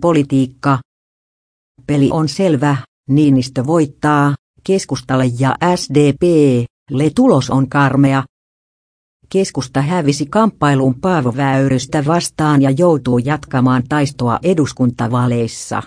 Politiikka. Peli on selvä, Niinistö voittaa, keskustalle ja SDP, le tulos on karmea. Keskusta hävisi kamppailun Paavo Väyrystä vastaan ja joutuu jatkamaan taistoa eduskuntavaaleissa.